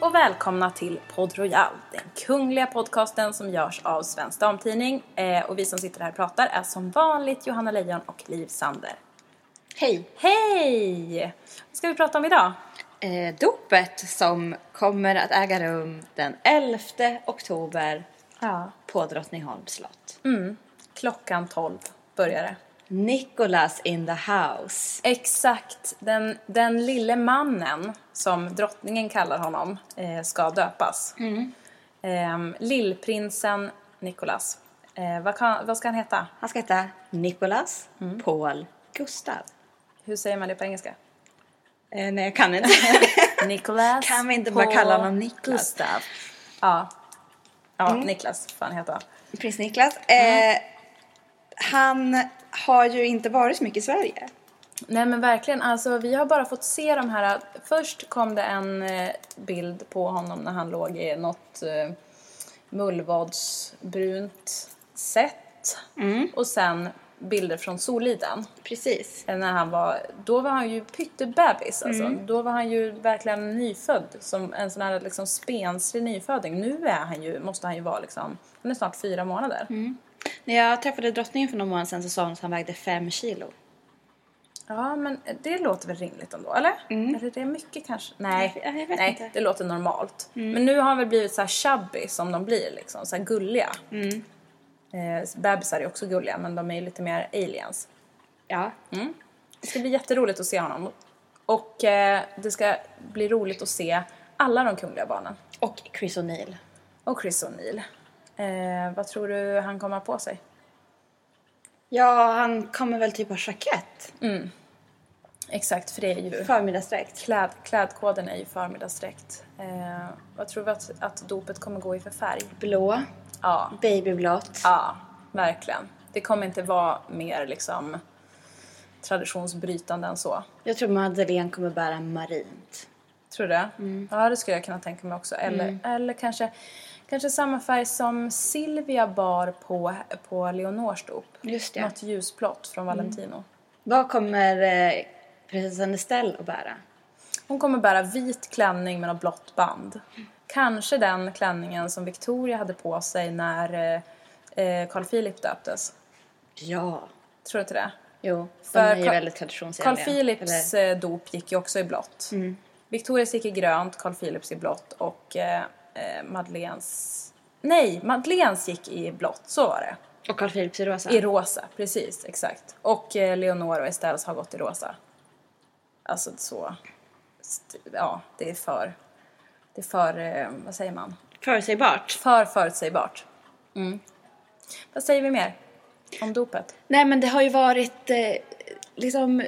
Och välkomna till Podd Royal, den kungliga podcasten som görs av Svensk Damtidning. Eh, och vi som sitter här och pratar är som vanligt Johanna Lejon och Liv Sander. Hej! Hej! Vad ska vi prata om idag? Eh, dopet som kommer att äga rum den 11 oktober Ja. på Drottningholms slott. Klockan 12 börjar det. Nicholas in the house. Exakt, den, den lille mannen som drottningen kallar honom eh, ska döpas. Eh, lillprinsen Nicholas. Eh, vad, kan, vad ska han heta? Han ska heta Nicholas Paul Gustav. Hur säger man det på engelska? Eh, nej, jag kan inte. Nicholas Kan vi inte bara Paul kalla honom Niklas? Gustav. Ja. Ja, Niklas får han heta. Prins Niklas. Eh, han har ju inte varit så mycket i Sverige. Nej men verkligen, alltså vi har bara fått se de här, först kom det en eh, bild på honom när han låg i något eh, mullvadsbrunt sätt och sen bilder från Soliden. Precis. Eh, När han var, då var han ju pyttebebis alltså. Då var han ju verkligen nyfödd, som en sån här liksom spenslig nyföding. Nu är han ju, måste han ju vara liksom, han är snart fyra månader. När jag träffade drottningen för några månader sedan så sa hon att han vägde fem kilo. Ja, men det låter väl rimligt ändå, eller? Eller det är mycket kanske? Nej, Jag- jag vet nej inte. det låter normalt. Men nu har han väl blivit så här chubby som de blir, liksom, så här gulliga. Eh, bebisar är också gulliga, men de är ju lite mer aliens. Ja. Det ska bli jätteroligt att se honom. Och eh, det ska bli roligt att se alla de kungliga barnen. Och Chris O'Neill. Och Chris O'Neill. Eh, vad tror du han kommer ha på sig? Ja, han kommer väl typ ha jackett. Exakt, för det är ju... Förmiddagsdräkt. Kläd, klädkoden är ju förmiddagsdräkt. Eh, vad tror vi att, att dopet kommer gå i för färg? Blå. Ja, Babyblått. ja, verkligen. Det kommer inte vara mer liksom traditionsbrytande än så. Jag tror Madeleine kommer bära marint. Tror du det? Ja, det skulle jag kunna tänka mig också. Eller, eller kanske, kanske samma färg som Silvia bar på, på Leonors dop. Just det. Något ljusblått från Valentino. Vad kommer eh, prinsessan Estelle att bära? Hon kommer bära vit klänning med något blått band. Kanske den klänningen som Victoria hade på sig när eh, eh, Carl Philip döptes. Ja. Tror du inte det? Jo, För de är ju Carl- väldigt traditionsenliga. Carl Philips Eller- eh, dop gick ju också i blått. Victorias gick i grönt, Carl Philips i blått och eh, eh, Madeleines... Nej, Madeleines gick i blått, så var det. Och Carl Philips i rosa. I rosa, precis, exakt. Och eh, Leonor och Estelles har gått i rosa. Alltså så... Ja, det är för... Det är för, eh, vad säger man? Förutsägbart. För förutsägbart. Mm. Vad säger vi mer om dopet? Nej men det har ju varit eh, liksom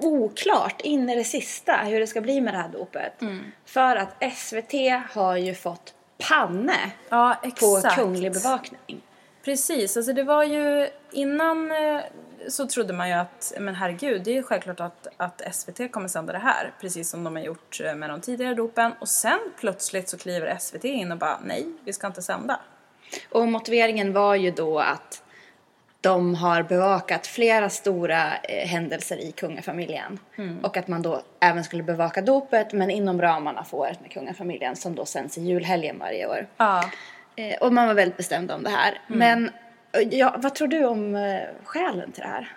oklart in i det sista hur det ska bli med det här dopet. Mm. För att SVT har ju fått panne Ja, på kunglig bevakning. Precis, alltså det var ju innan eh, så trodde man ju att, men herregud, det är ju självklart att, att SVT kommer sända det här, precis som de har gjort eh, med de tidigare dopen. Och sen plötsligt så kliver SVT in och bara, nej, vi ska inte sända. Och motiveringen var ju då att de har bevakat flera stora eh, händelser i kungafamiljen. Mm. Och att man då även skulle bevaka dopet men inom ramarna för året med kungafamiljen som då sänds i julhelgen varje år. Ja. Eh, och man var väldigt bestämd om det här. Men eh, ja, vad tror du om eh, skälen till det här?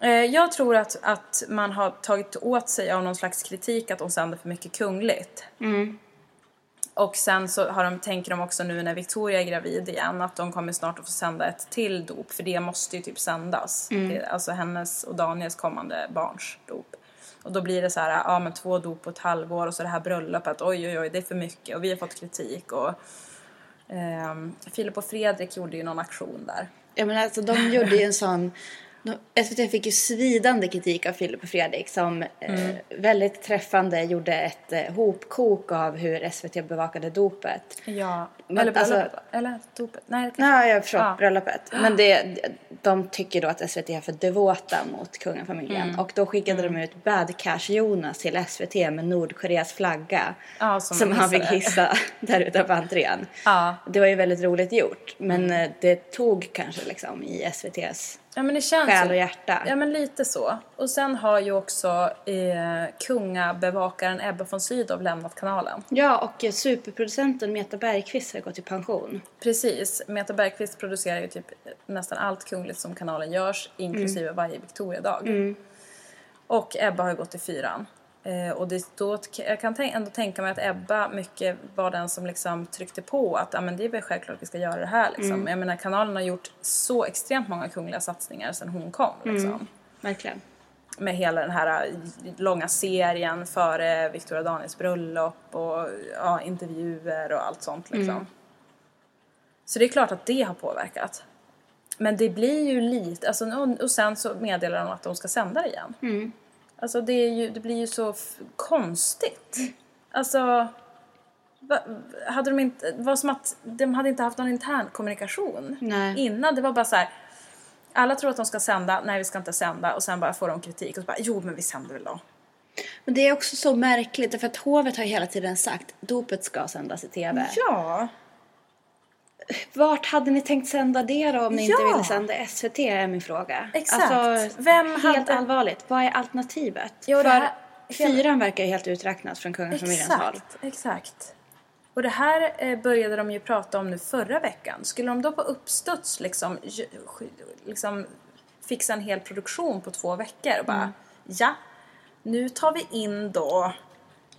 Eh, Jag tror att, att man har tagit åt sig av någon slags kritik att de sänder för mycket kungligt. Och sen så har de, tänker de också nu när Victoria är gravid igen att de kommer snart att få sända ett till dop för det måste ju typ sändas. Det, alltså hennes och Daniels kommande barns dop. Och då blir det så här, ja men två dop på ett halvår och så det här bröllopet, oj oj oj det är för mycket och vi har fått kritik och ehm, Filip och Fredrik gjorde ju någon aktion där. Ja men alltså de gjorde ju en sån... SVT fick ju svidande kritik av Filip och Fredrik som eh, väldigt träffande gjorde ett eh, hopkok av hur SVT bevakade dopet. Ja, Men eller alltså- bröllopet va? Eller dopet? Nej, det. Ja, jag förstår. Ja. Bröllopet. Men det, de tycker då att SVT är för devota mot kungafamiljen. Mm. Och då skickade de ut Bad Cash Jonas till SVT med Nordkoreas flagga. Ja, som som han fick hissa där utanför entrén. Ja. Det var ju väldigt roligt gjort. Men Mm. eh, det tog kanske liksom i SVTs Ja men det känns själ och hjärta. Ja men lite så. Och sen har ju också eh, kungabevakaren Ebba von Sydow lämnat kanalen. Ja, och superproducenten Meta Bergqvist har gått i pension. Precis. Meta Bergqvist producerar ju typ nästan allt kungligt som kanalen görs, inklusive varje Victoriadag. Och Ebba har ju gått i fyran. Eh, och det, då, jag kan ändå tänka mig att Ebba mycket var den som liksom tryckte på att ah, men det är väl självklart att vi ska göra det här. Liksom. Jag menar kanalen har gjort så extremt många kungliga satsningar sedan hon kom. Liksom. Verkligen. med hela den här äh, långa serien före Victoria Daniels bröllop och ja, intervjuer och allt sånt liksom. Så det är klart att det har påverkat. Men det blir ju lite, alltså, och, och sen så meddelar de att de ska sända det igen. Alltså det, ju, det blir ju så konstigt. Alltså, va, hade de inte, var som att de hade inte haft någon intern kommunikation Nej. innan. Det var bara så här. Alla tror att de ska sända, nej vi ska inte sända och sen bara får de kritik och så bara jo men vi sänder väl då. Men det är också så märkligt för att hovet har ju hela tiden sagt dopet ska sändas i TV. Ja, Vart hade ni tänkt sända det då om ni Ja. inte ville sända SVT är min fråga. Exakt. Alltså, Vem helt hade- allvarligt, vad är alternativet? Jo, För här- fyran verkar ju helt uträknat från kungafamiljens håll. exakt, exakt. Och det här eh, började de ju prata om nu förra veckan. Skulle de då på uppstuds liksom, liksom fixa en hel produktion på två veckor och bara Mm. ja, nu tar vi in då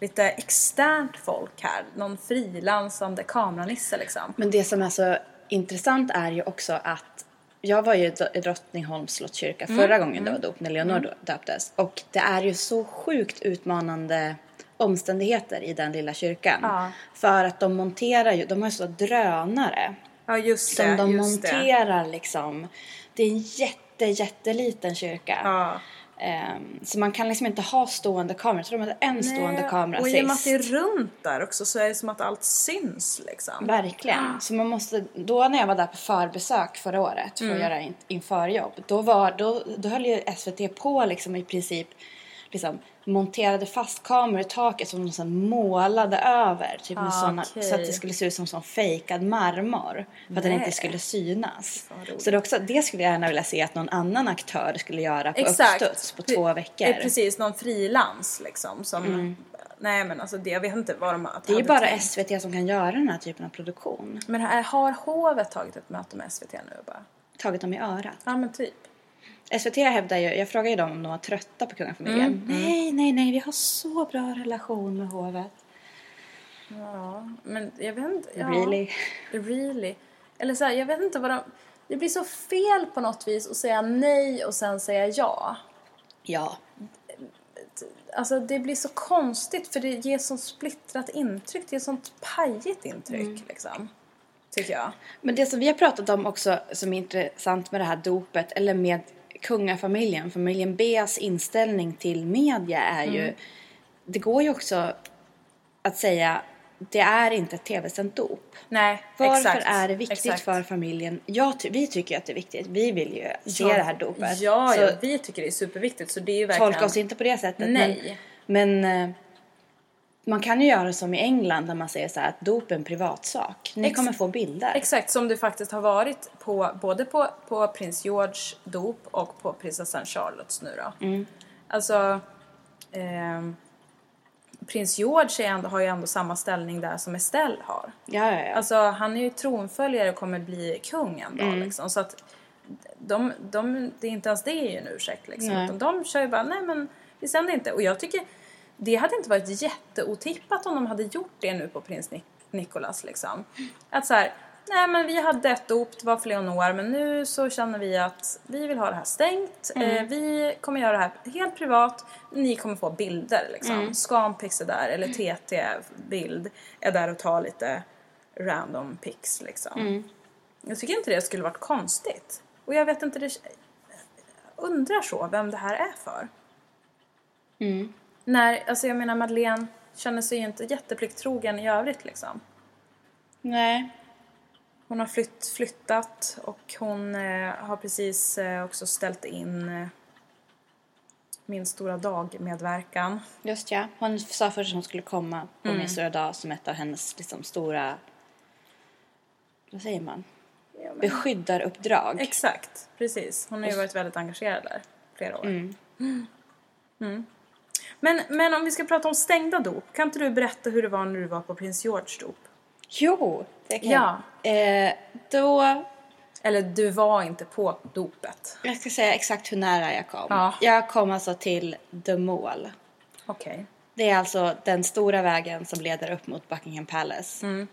lite externt folk här, någon frilansande kameranisse liksom. Men det som är så intressant är ju också att jag var ju i Drottningholms slottskyrka Mm. förra gången det var dop, när Leonor döptes. Och det är ju så sjukt utmanande omständigheter i den lilla kyrkan. Ja. För att de monterar ju, de har ju så drönare Ja just som det, de just det. monterar liksom. Det är en jätte, jätteliten kyrka. Ja. Ehm, så man kan liksom inte ha stående kameror. Jag tror de hade en stående kamera och i och med att det är sist. runt där också så är det som att allt syns liksom. Verkligen. Så man måste, då när jag var där på förbesök förra året för Mm. att göra in, införjobb. Då, var, då, då höll ju SVT på liksom i princip liksom monterade fast kameror i taket som de sedan målade över. Typ Ah, såna, okej. Så att det skulle se ut som, som fejkad marmor. För att den inte Nej. skulle synas. Roligt. Så det, också, det skulle jag gärna vilja se att någon annan aktör skulle göra på Exakt. uppstuds på två veckor. Eh, Precis, någon frilans liksom som... Nej men alltså det, jag vet inte vad de Det är ju bara tänkt. SVT som kan göra den här typen av produktion. Men har hovet tagit ett möte med SVT nu bara? Tagit dem i örat. Ja men typ. SVT hävdar ju, jag frågade ju dem om de var trötta på kungafamiljen. Mm, Nej, nej, nej, vi har så bra relation med hovet. Ja, men jag vet inte. Ja. Really? Really? Eller så här, jag vet inte vad de... Det blir så fel på något vis att säga nej och sen säga ja. Ja. Alltså det blir så konstigt för det ger sånt splittrat intryck. Det ger sånt pajigt intryck Mm. liksom. Tycker jag. Men det som vi har pratat om också som är intressant med det här dopet eller med kungafamiljen, familjen Bs inställning till media är Mm. ju, det går ju också att säga det är inte ett tv-sänt dop. Nej, Varför exakt. är det viktigt exakt. för familjen? Ty- vi tycker att det är viktigt. Vi vill ju se det här dopet. Ja, Så ja, vi tycker det är superviktigt så det är ju verkligen... tolka oss inte på det sättet. Nej. Men, men eh, man kan ju göra som i England där man säger så här att dop är en privatsak. Ni Ex- kommer få bilder. Exakt, som det faktiskt har varit på, både på, på prins George dop och på prinsessan Charlottes nu då. Mm. Alltså, ehm, prins George ändå, har ju ändå samma ställning där som Estelle har. Ja, ja, ja. Alltså han är ju tronföljare och kommer bli kung en dag Mm. liksom. Så att de, de, det är inte ens det är ju en ursäkt liksom. Nej. Utan de kör ju bara, nej men vi sänder inte. Och jag tycker det hade inte varit jätteotippat om de hade gjort det nu på prins Nik- Nicholas liksom. Att så här, nej men vi hade ett dop, det var för Leonor, men nu så känner vi att vi vill ha det här stängt. Eh, vi kommer göra det här helt privat, ni kommer få bilder liksom. Mm. Scanpix är där, eller TT-bild är där och tar lite random pics liksom. Jag tycker inte det skulle varit konstigt. Och jag vet inte, det undrar så vem det här är för. Mm. När, alltså jag menar Madeleine känner sig ju inte jätteplikttrogen i övrigt liksom. Nej. Hon har flytt, flyttat och hon eh, har precis eh, också ställt in eh, min stora dag-medverkan. Just ja. Hon sa först att hon skulle komma på Mm. min stora dag som ett av hennes liksom, stora, vad säger man, beskyddaruppdrag. Exakt, precis. Hon har ju varit väldigt engagerad där flera år. Mm. Men, men om vi ska prata om stängda dop, kan inte du berätta hur det var när du var på prins George dop? Jo, det kan Ja. jag. Eh, då, Eller du var inte på dopet. jag ska säga exakt hur nära jag kom. Ja. Jag kom alltså till The Mall. Okej. Det är alltså den stora vägen som leder upp mot Buckingham Palace. Mm.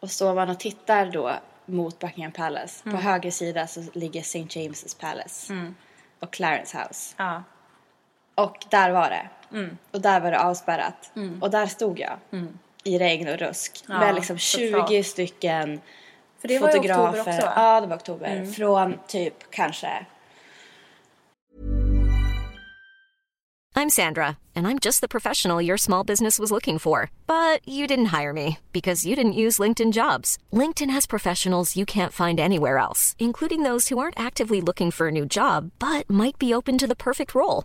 Och står man och tittar då mot Buckingham Palace. Mm. På höger sida så ligger St. James's Palace. Och Clarence House. Ja. Och där var det. Mm. Och där var det avspärrat. Och där stod jag. I regn och rusk. Ja, med liksom 20 såklart. stycken För det var i oktober fotografer. också va? Ja, det var oktober. Från typ kanske I'm Sandra, and I'm just the professional your small business was looking for. But you didn't hire me because you didn't use LinkedIn jobs. LinkedIn has professionals you can't find anywhere else, including those who aren't actively looking for a new job but might be open to the perfect role,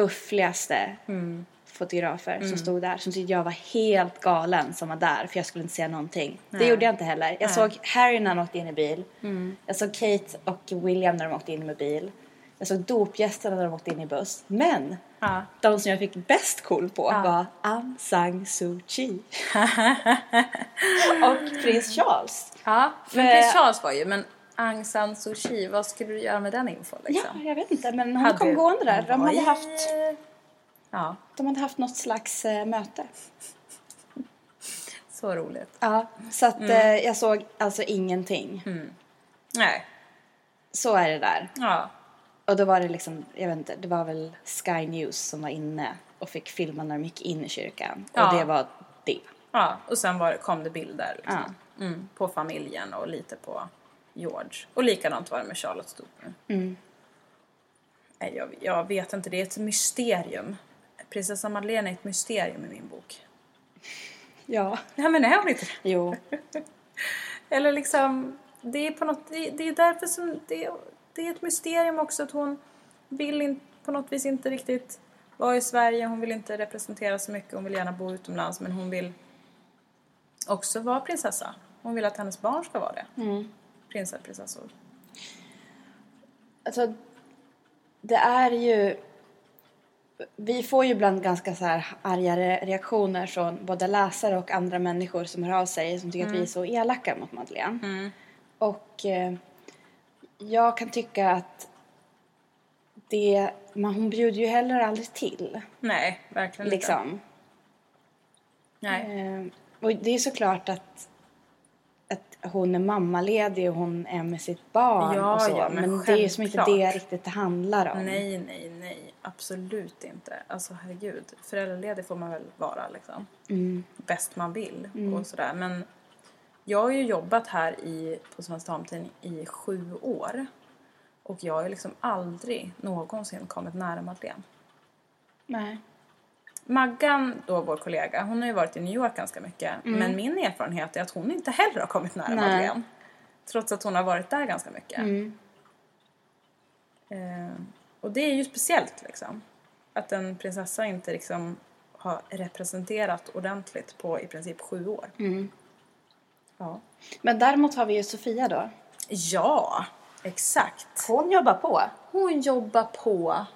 buffligaste fotografer som stod där. Som tyckte jag var helt galen som var där för jag skulle inte säga någonting. Det gjorde jag inte heller. Jag såg Harry när han åkte in i bil. Jag såg Kate och William när de åkte in med bil. Jag såg dopgästerna när de åkte in i buss. Men Ja. de som jag fick bäst koll på var Aung San Suu Kyi. och prins Charles. Ja, men För- prins Charles var ju, men Aung San Suu Kyi, vad skulle du göra med den infon Ja, liksom? jag vet inte men hon Hade- kom gående där. De hade haft, Ja, de hade haft något slags eh, möte. så roligt. Ja, så att eh, jag såg alltså ingenting. Nej, Så är det där. ja. Och då var det liksom, jag vet inte, det var väl Sky News som var inne och fick filma när de gick in i kyrkan. Ja. Och det var det. Ja, och sen var kom det bilder liksom. Mm, på familjen och lite på George. Och likadant var det med Charlottes dop nu. Nej, jag, jag vet inte, det är ett mysterium. Prinsessa Madeleine är ett mysterium i min bok. Ja. Nej men är hon inte? Jo. Eller liksom, det är på något, det, det är därför som, det, det är ett mysterium också att hon vill in, på något vis inte riktigt vara i Sverige, hon vill inte representera så mycket, hon vill gärna bo utomlands men hon vill också vara prinsessa. Hon vill att hennes barn ska vara det. Prinsar, prinsessor. Alltså, det är ju... Vi får ju ibland ganska så här arga re- reaktioner från både läsare och andra människor som hör av sig som tycker att vi är så elaka mot Madeleine. Och eh, jag kan tycka att det... Man, hon bjuder ju heller aldrig till. Nej, verkligen inte. Liksom. Nej. Eh, och det är såklart att hon är mammaledig och hon är med sitt barn Ja, och så. ja, men men det är ju som inte det riktigt det handlar om. Nej, nej, nej. Absolut inte. Alltså herregud. Föräldraledig får man väl vara liksom. Bäst man vill och sådär. Men jag har ju jobbat här i, på Svenska Damtidning i sju år. Och jag har ju liksom aldrig någonsin kommit nära Madeleine. Nej. Maggan, då vår kollega, hon har ju varit i New York ganska mycket. Men min erfarenhet är att hon inte heller har kommit nära Nej. Madeleine. Trots att hon har varit där ganska mycket. Eh, och det är ju speciellt liksom. Att en prinsessa inte liksom har representerat ordentligt på i princip sju år. Ja. Men däremot har vi ju Sofia då. ja, exakt. Hon jobbar på. Hon jobbar på.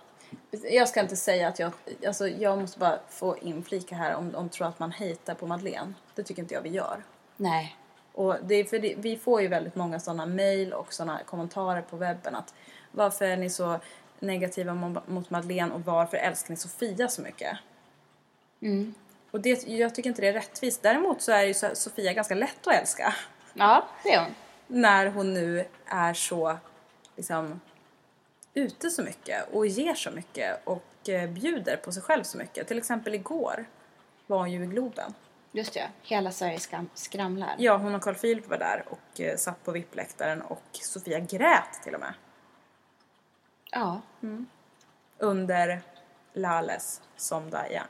Jag ska inte säga att jag... Alltså jag måste bara få inflika här om de tror att man hatar på Madeleine. Det tycker inte jag vi gör. Nej. Och det är för det, vi får ju väldigt många sådana mejl och sådana kommentarer på webben att varför är ni så negativa mo- mot Madeleine och varför älskar ni Sofia så mycket? Och det, jag tycker inte det är rättvist. Däremot så är ju Sofia ganska lätt att älska. Ja, det är hon. När hon nu är så liksom ute så mycket och ger så mycket och eh, bjuder på sig själv så mycket. Till exempel igår var hon ju i Globen. Just det, hela Sverige skram- skramlar. Ja, hon och Carl Philip var där och eh, satt på VIP-läktaren och Sofia grät till och med. Ja. Under Lales Som Dai Yang.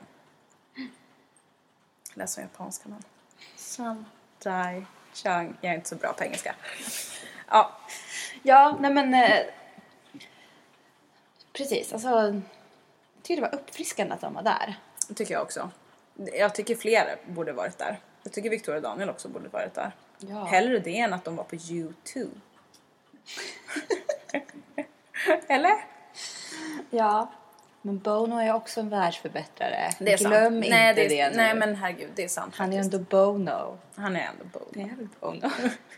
Läs som japanska men. Som Dai Chang. Jag är inte så bra på engelska. Ja, Ja, nej men... Eh, precis, alltså... Jag tycker det var uppfriskande att de var där. det tycker jag också. Jag tycker fler borde varit där. Jag tycker Victoria och Daniel också borde varit där. Ja. Hellre det än att de var på U2. Eller? Ja. Men Bono är också en världsförbättrare. Det är sant. Glöm inte nej, det, det, nu. nej men herregud, det är sant Han är faktiskt. ändå Bono. Han är ändå Bono. Det är väl Bono.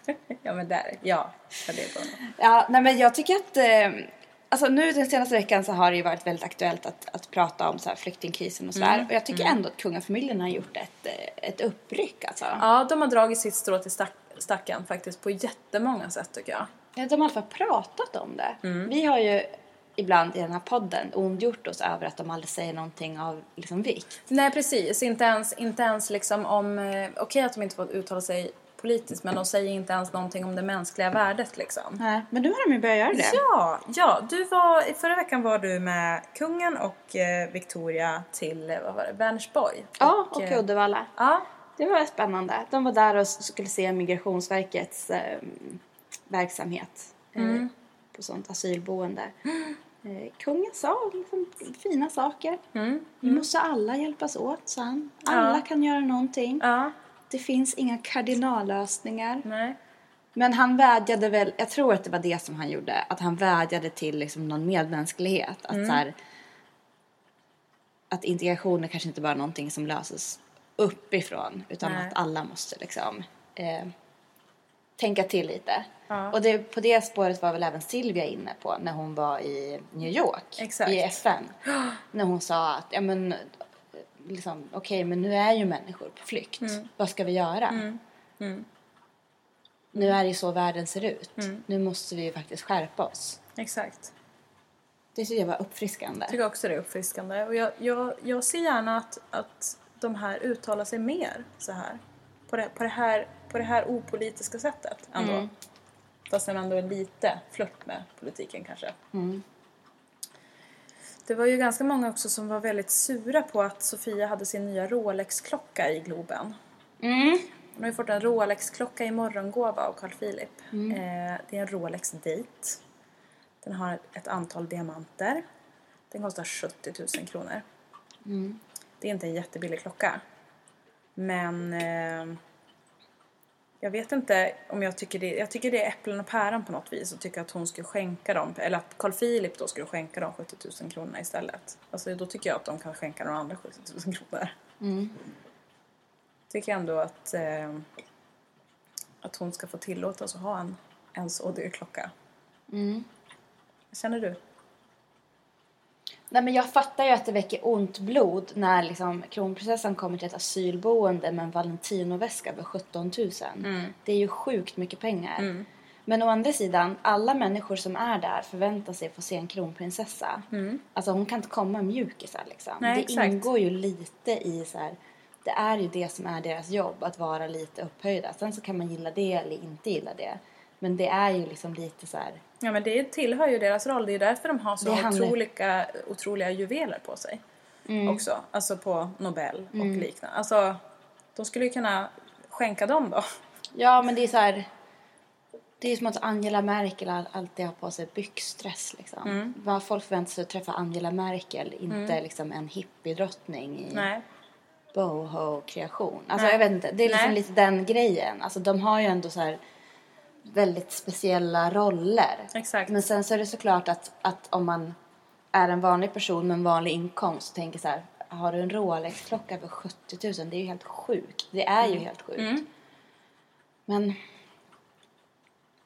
ja men där, ja. ja det är Bono. Ja, nej men jag tycker att... Eh, alltså nu den senaste veckan så har det ju varit väldigt aktuellt att, att prata om så här flyktingkrisen och sådär. Och jag tycker ändå att kungafamiljen har gjort ett, ett uppryck alltså. Ja, de har dragit sitt strå till stack, stacken faktiskt på jättemånga sätt tycker jag. Ja, de har i alla fall pratat om det. Vi har ju ibland i den här podden ondgjort oss över att de aldrig säger någonting av liksom vikt. Nej precis, inte ens, inte ens liksom om, eh, okej att de inte får uttala sig politiskt men de säger inte ens någonting om det mänskliga värdet liksom. Nej, men nu har de ju börjat göra det. Ja, ja, du var, förra veckan var du med kungen och eh, Victoria till, vad var det, Vänersborg? Ja, och eh, Uddevalla. Ja, Det var spännande. De var där och skulle se Migrationsverkets eh, verksamhet eh, på sånt asylboende. Eh, kungen sa liksom fina saker. Vi måste alla hjälpas åt, sa han. Alla kan göra någonting. ja, Det finns inga kardinallösningar. nej. Men han vädjade väl, jag tror att det var det som han gjorde, att han vädjade till liksom någon medmänsklighet. Att, så här, att integrationen kanske inte bara är någonting som löses uppifrån utan Nej. att alla måste liksom eh, tänka till lite. Ja. Och det, på det spåret var väl även Silvia inne på när hon var i New York Exakt. i FN. När hon sa att ja, men, liksom, okej men nu är ju människor på flykt. Mm. Vad ska vi göra? Nu är det ju så världen ser ut. Mm. Nu måste vi ju faktiskt skärpa oss. Exakt. Det tycker jag var uppfriskande. Jag tycker också det är uppfriskande. Och jag, jag, jag ser gärna att, att de här uttalar sig mer så här. På det, på det, här, på det här opolitiska sättet ändå. Fast den ändå är lite flört med politiken kanske. Det var ju ganska många också som var väldigt sura på att Sofia hade sin nya Rolex-klocka i Globen. Hon har ju fått en Rolex-klocka i morgongåva av Carl Philip. Eh, det är en Rolex Date. Den har ett, antal diamanter. Den kostar 70 000 kronor. Det är inte en jättebillig klocka. Men eh, jag vet inte om jag tycker det. Jag tycker det är äpplen och päron på något vis och tycker att hon skulle skänka dem, eller att Carl Philip då skulle skänka dem 70 000 kronor istället. Alltså då tycker jag att de kan skänka några andra 70 000 kronor. Tycker ändå att, eh, att hon ska få tillåtas att ha en, en så dyr klocka. Vad känner du? Nej, men jag fattar ju att det väcker ont blod när liksom, kronprinsessan kommer till ett asylboende med en Valentino-väska för 17 000. Det är ju sjukt mycket pengar. Men å andra sidan, alla människor som är där förväntar sig få se en kronprinsessa. Alltså hon kan inte komma mjukisar liksom. Nej, det exakt. ingår ju lite i så här, det är ju det som är deras jobb, att vara lite upphöjda. Sen så kan man gilla det eller inte gilla det. Men det är ju liksom lite så här... Ja men det tillhör ju deras roll. Det är därför de har så otroliga, otroliga juveler på sig. Mm. Också. Alltså på Nobel och liknande. Alltså de skulle ju kunna skänka dem då. Ja, men det är så här... Det är som att Angela Merkel all- alltid har på sig byxdress. Liksom. Mm. Vad folk förväntar sig att träffa Angela Merkel, inte liksom en hippiedrottning i Nej. boho-kreation. Alltså Nej. jag vet inte, det är liksom Nej. lite den grejen. Alltså de har ju ändå så här väldigt speciella roller. Exakt. Men sen så är det såklart att, att om man är en vanlig person med en vanlig inkomst och tänker så här, har du en Rolex-klocka för 70 000? Det är ju helt sjukt. Det är Mm. ju helt sjukt. Men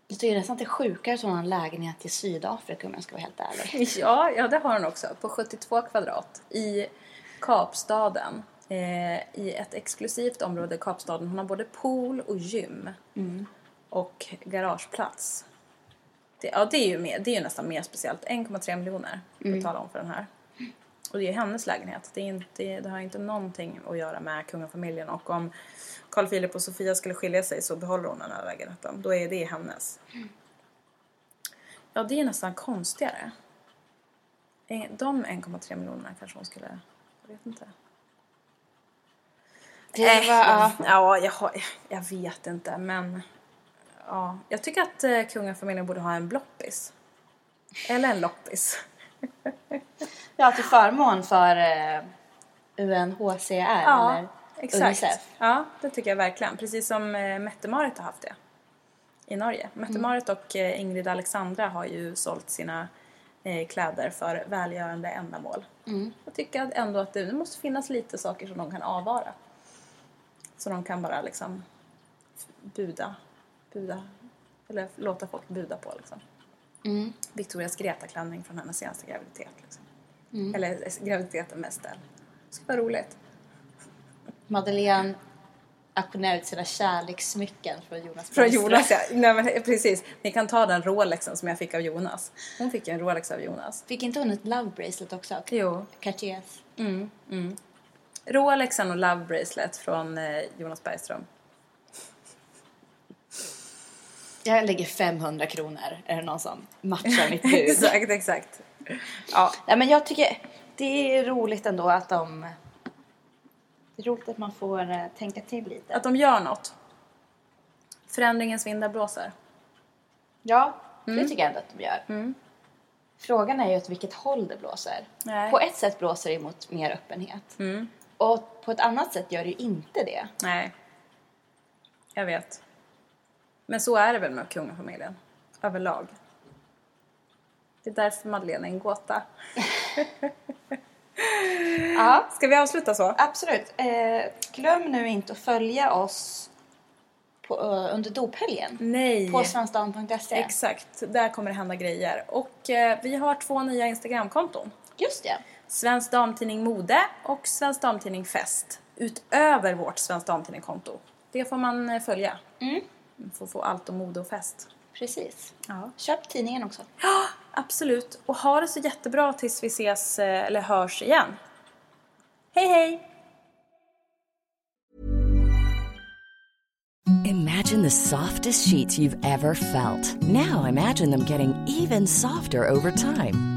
jag tycker nästan att det är sjukare att ha en lägenhet i Sydafrika om jag ska vara helt ärlig. Ja, ja det har hon också. På 72 kvadrat i Kapstaden. Eh, I ett exklusivt område i Kapstaden. Hon har både pool och gym. Och garageplats. Det, ja, det är, ju mer, det är ju nästan mer speciellt. 1,3 miljoner betalar hon för den här. Och det är hennes lägenhet. Det, är inte, det har inte någonting att göra med kungafamiljen. Och om Carl Philip och Sofia skulle skilja sig så behåller hon den här lägenheten. Då är det hennes. Ja, det är nästan konstigare. De 1,3 miljonerna kanske hon skulle... Jag vet inte. Det var, ja. Ja, jag, har, jag vet inte, men... Ja, jag tycker att eh, kungafamiljen borde ha en bloppis. Eller en loppis. ja, till förmån för eh, UNHCR eller exakt. Unicef. Ja, det tycker jag verkligen. Precis som eh, Mette-Marit har haft det i Norge. Mette-Marit och eh, Ingrid Alexandra har ju sålt sina eh, kläder för välgörande ändamål. Jag tycker ändå att det måste finnas lite saker som de kan avvara. Så de kan bara liksom buda, buda, eller låta folk buda på liksom. Victorias Greta-klänning från hennes senaste graviditet. Liksom. Eller eh, graviditeten med Estelle. Det ska vara roligt. Madeleine auktionerar ut sina kärlekssmycken från Jonas Från. Jonas ja. Nej men precis. Ni kan ta den Rolexen som jag fick av Jonas. Hon fick ju en Rolex av Jonas. Fick inte hon ett love bracelet också? Jo. Cartiers. Rolexen och Love Bracelet från eh, Jonas Bergström. Jag lägger 500 kronor. Är det någon som matchar mitt bud? exakt, exakt. Ja, Ja, men jag tycker det är roligt ändå att de... Det är roligt att man får eh, tänka till lite. att de gör något. Förändringens vindar blåser. Ja, det tycker jag ändå att de gör. Frågan är ju åt vilket håll det blåser. Nej. På ett sätt blåser det mot mer öppenhet. Och på ett annat sätt gör det ju inte det. Nej. Jag vet. Men så är det väl med kungafamiljen. Överlag. Det är därför Madeleine är en gåta. Ja, Ska vi avsluta så? absolut. Eh, glöm nu inte att följa oss på, eh, under dophelgen. Nej. På svenskdagen.se. Exakt, där kommer det hända grejer. Och eh, vi har två nya Instagramkonton. Just det. Svensk Damtidning Mode och Svensk Damtidning Fest. Utöver vårt Svensk Damtidning-konto. Det får man eh, följa. Mm. Att få allt om mode och fest. Precis. Ja. Köp tidningen också. Absolut. Och ha det så jättebra tills vi ses eh, eller hörs igen. Hej hej! Imagine the softest sheets you've ever felt. Now imagine them getting even softer over time.